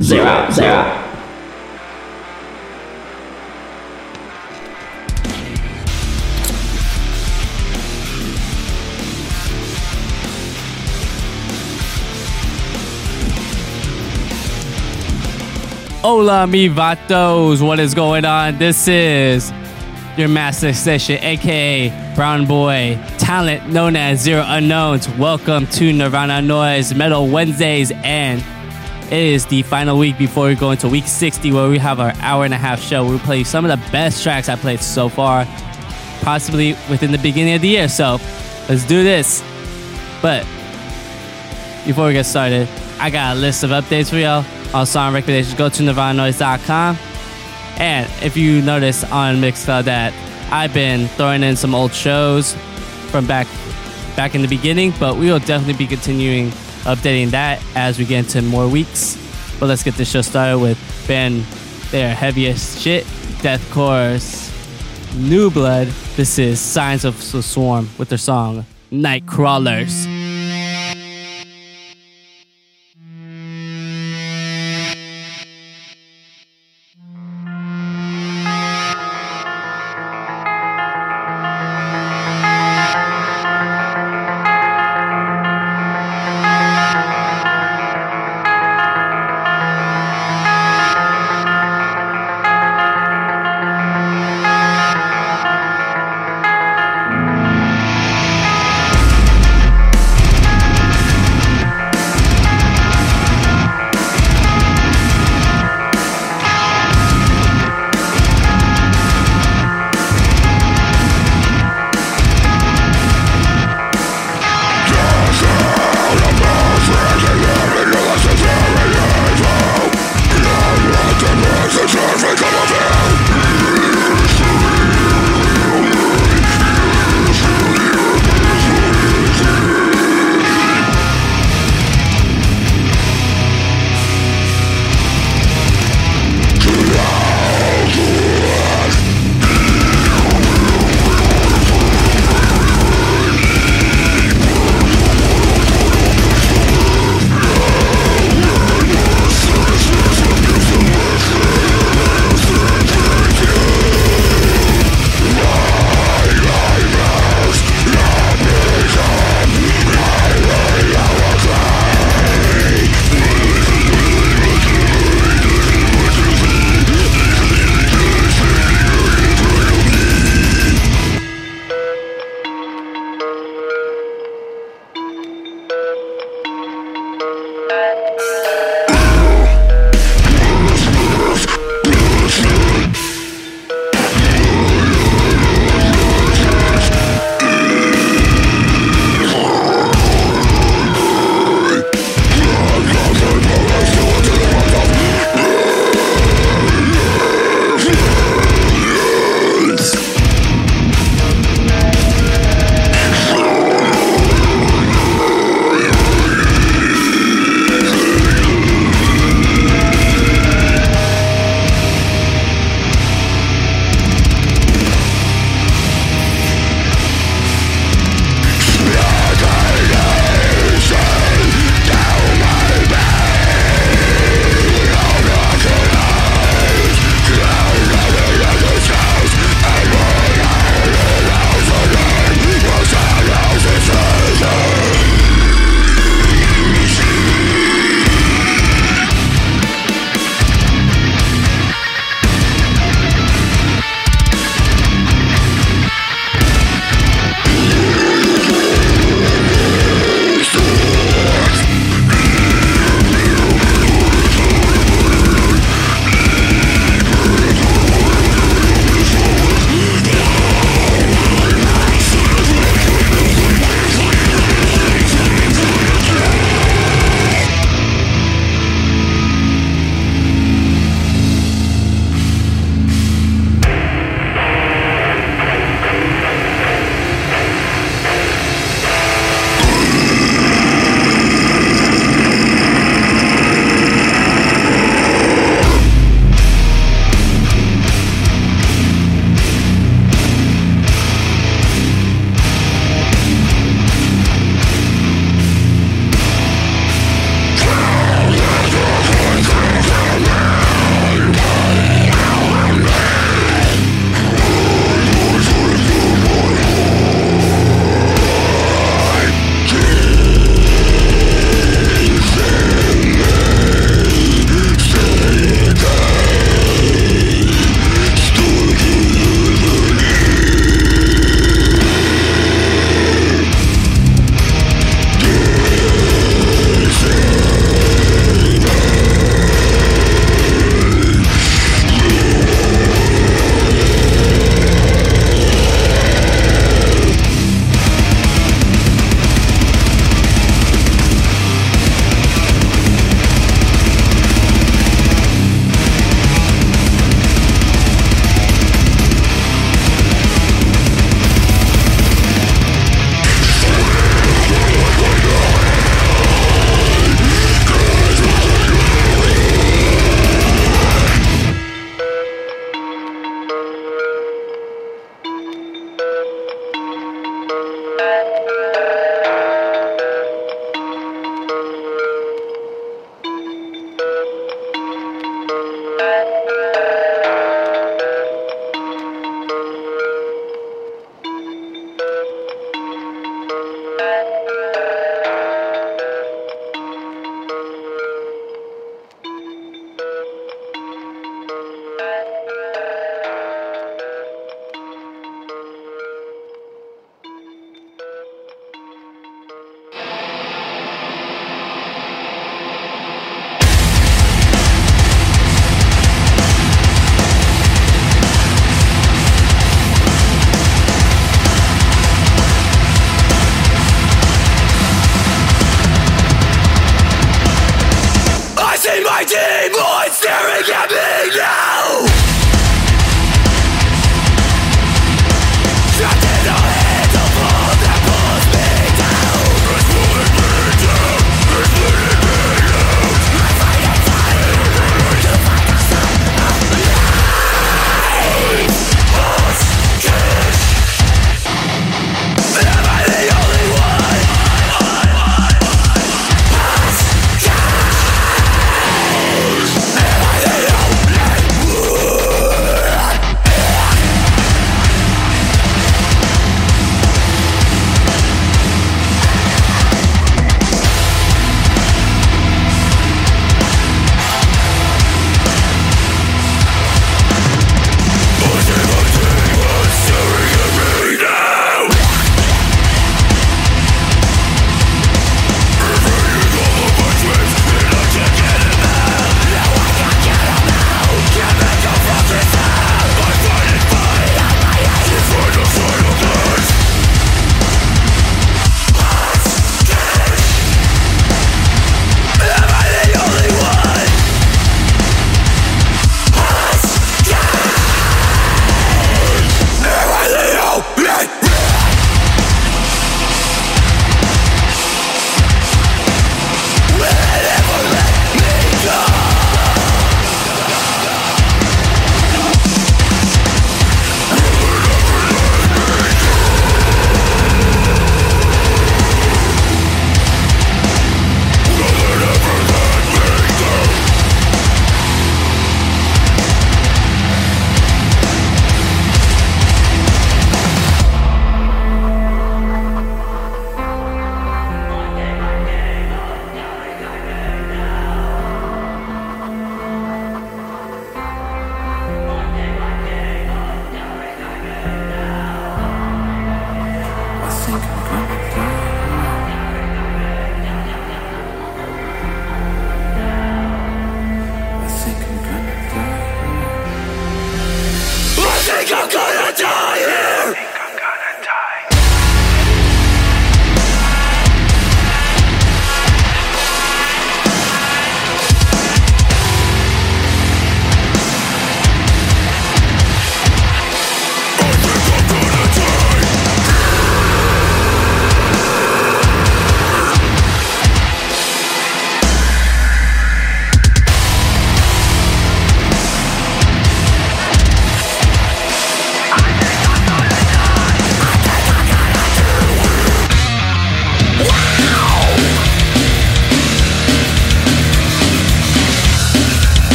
zero, zero. Hola, mi vatos. What is going on? This is your master session, aka Brown Boy, talent known as Zero Unknowns. Welcome to Nirvana Noize Metal Wednesdays, and it is the final week before we go into week 60, where we have our hour and a half show. We play some of the best tracks I played so far, possibly within the beginning of the year. So let's do this. But before we get started, I got a list of updates for y'all on song recommendations. Go to nirvananoise.com. And if you notice on Mixcloud that I've been throwing in some old shows from back back in the beginning, but we will definitely be continuing updating that as we get into more weeks. But let's get this show started with band their heaviest shit, Deathcore's New Blood. This is Signs of the Swarm with their song Nightcrawler's.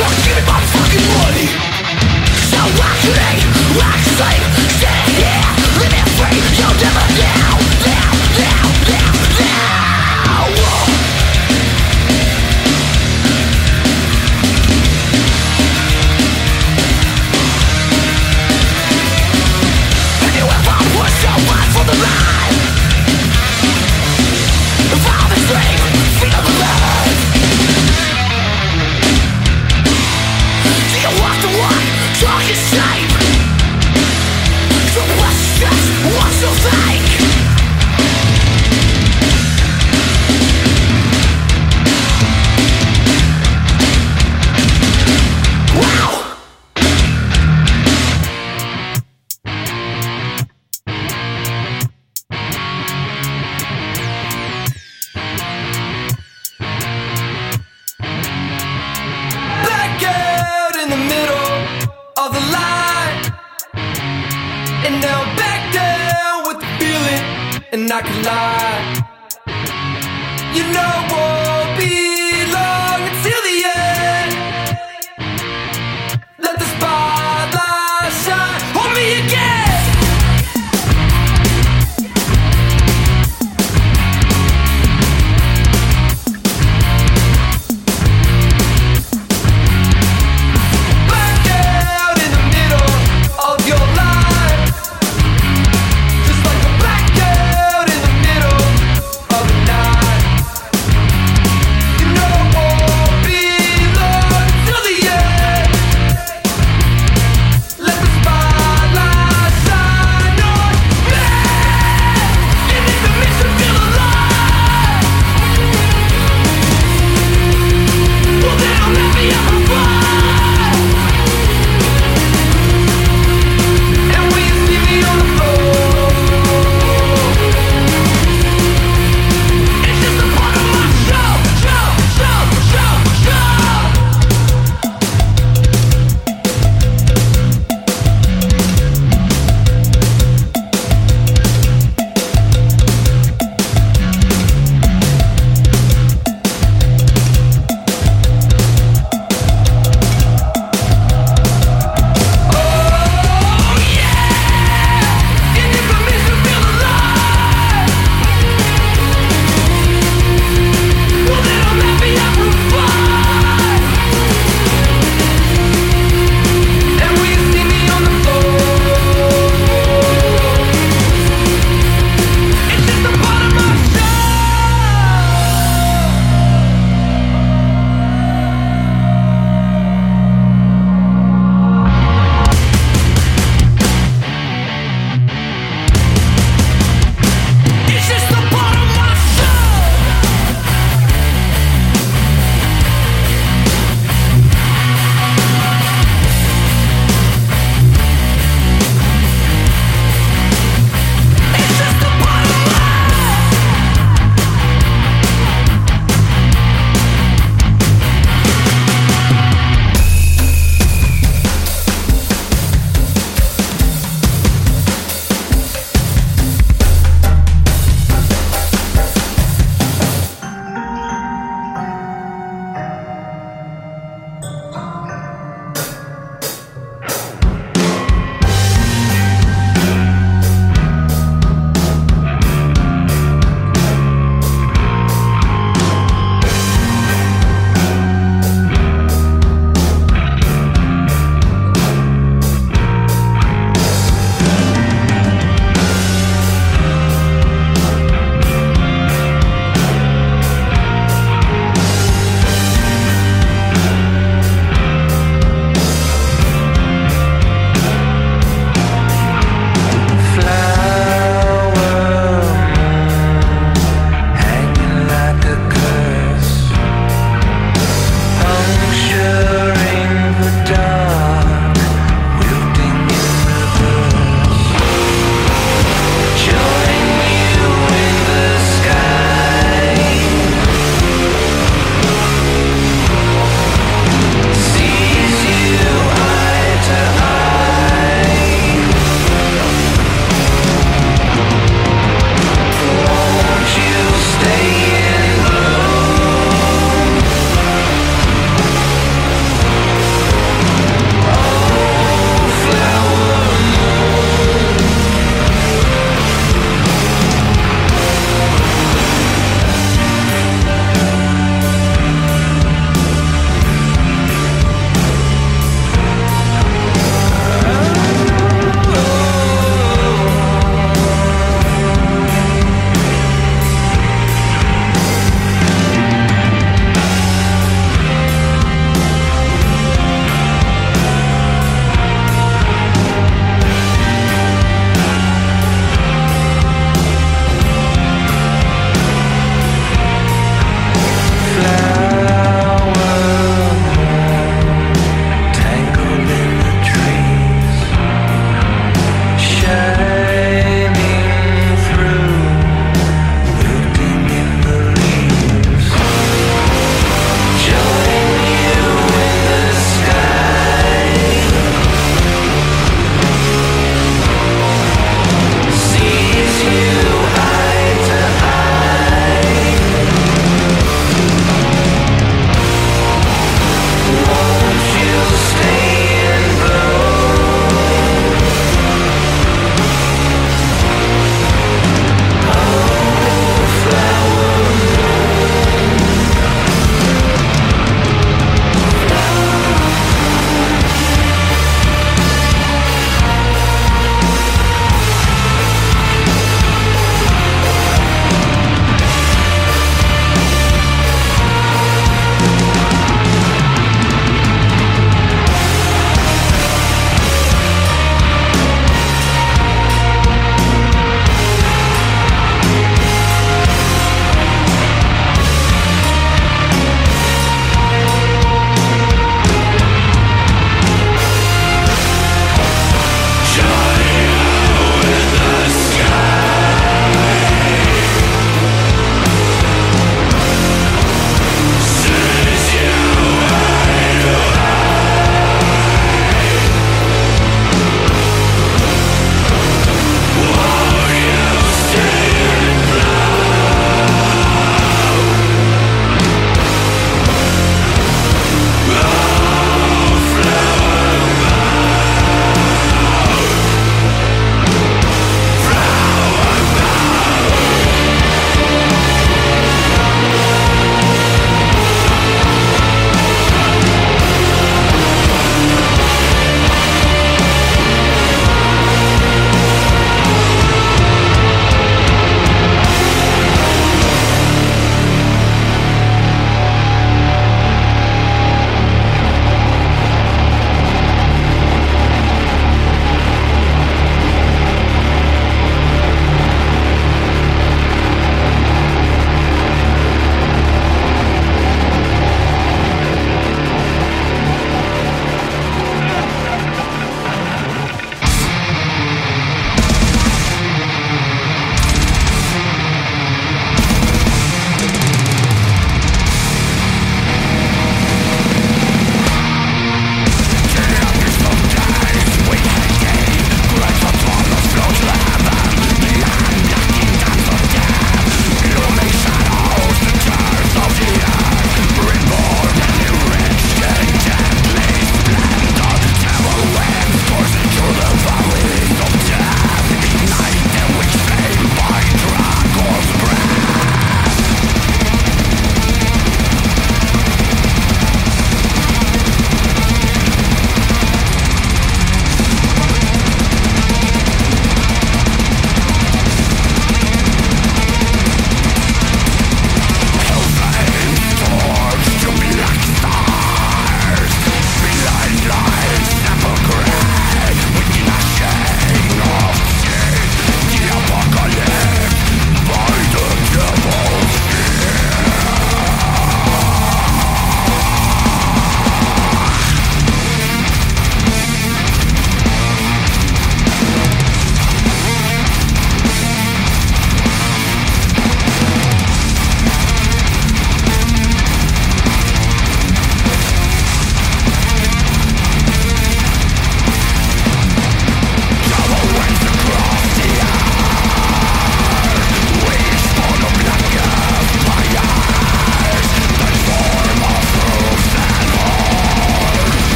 So give me my fucking money So I can ain't, I can sleep Stay here, living free, you'll never know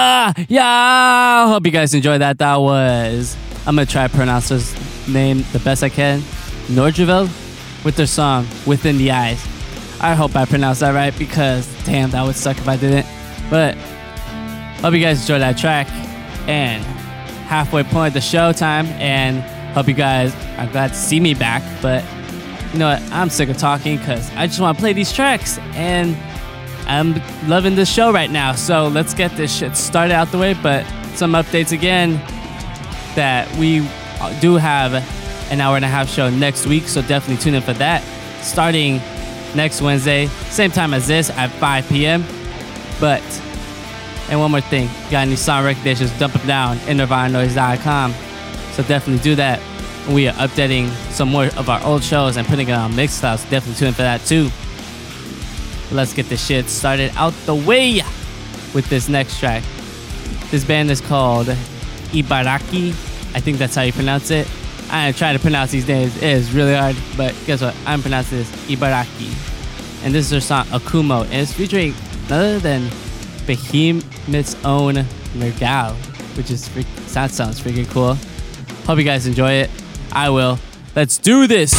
yeah, yeah. Hope you guys enjoyed that. That was. I'm gonna try to pronounce his name the best I can. Nordjevel with their song Within the Eyes. I hope I pronounced that right because damn, that would suck if I didn't. But hope you guys enjoyed that track. And halfway point the show time. And hope you guys are glad to see me back. But you know what? I'm sick of talking because I just want to play these tracks. And I'm loving this show right now. So let's get this shit started out the way. But some updates again that we do have an hour and a half show next week. So definitely tune in for that. Starting next Wednesday, same time as this at 5 p.m. But, and one more thing, got any song recommendations, dump them down in nirvananoise.com. So definitely do that. We are updating some more of our old shows and putting it on Mixcloud. So definitely tune in for that too. Let's get the shit started out the way with this next track. This band is called Ibaraki. I think that's how you pronounce it. I try to pronounce these names. It is really hard, but guess what? I'm pronouncing this Ibaraki. And this is their song Akumu. And it's featuring none other than Behemoth's own Nergal, which is that sounds freaking cool. Hope you guys enjoy it. I will. Let's do this.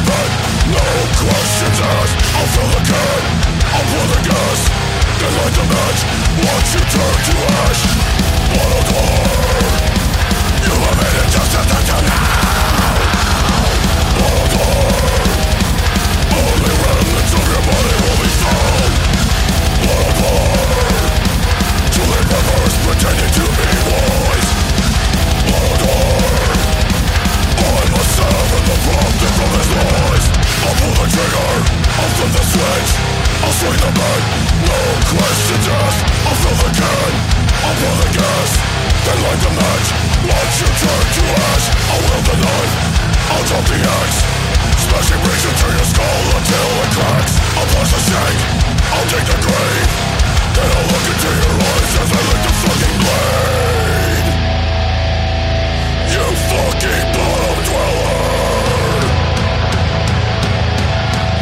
heaven No questions asked I'll fill the gun. I'll pour the gas Then light the match Watch you turn to ash What a You have made it just as that's now What a door Only remnants of your body I'll pull the trigger I'll flip the switch I'll swing the bat. No questions asked I'll fill the can I'll blow the gas Then light the match Watch you turn to ash I'll wield the knife I'll drop the axe Smashing brains into your skull until it cracks I'll punch the shank I'll dig the grave Then I'll look into your eyes as I lick the fucking blade You fucking bottom dweller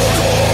Murder!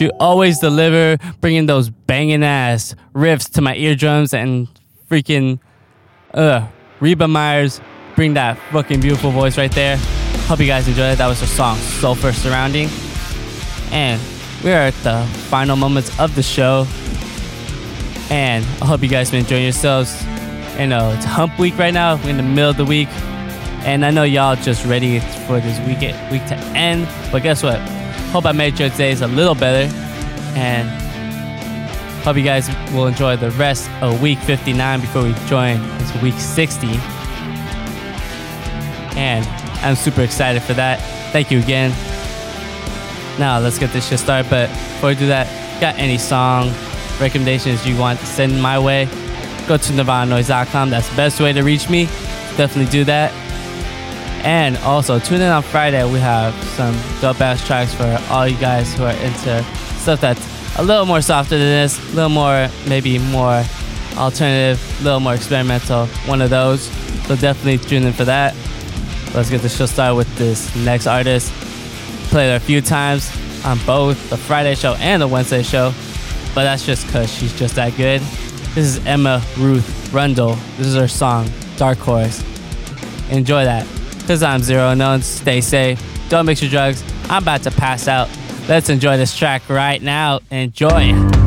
You always deliver, bringing those banging ass riffs to my eardrums and freaking, uh, Reba Meyers, bring that fucking beautiful voice right there. Hope you guys enjoyed it. That was her song, Sulfur Surrounding. And we are at the final moments of the show. And I hope you guys been enjoying yourselves. You know, it's hump week right now. We're in the middle of the week. And I know y'all just ready for this week, week to end. But guess what? Hope I made your days a little better. And hope you guys will enjoy the rest of week 59 before we join into week 60. And I'm super excited for that. Thank you again. Now let's get this shit started. But before we do that, got any song recommendations you want to send my way? Go to nirvananoize.com. That's the best way to reach me. Definitely do that. And also tune in on Friday. We have some dope ass tracks for all you guys who are into stuff that's a little more softer than this, a little more maybe more alternative, a little more experimental. One of those. So definitely tune in for that. Let's get the show started with this next artist. Played her a few times on both the Friday show and the Wednesday show, but that's just because she's just that good. This is Emma Ruth Rundle. This is her song, Darkhorse. Enjoy that. Cause I'm Zero Unknown. Stay safe. Don't mix your drugs. I'm about to pass out. Let's enjoy this track right now. Enjoy.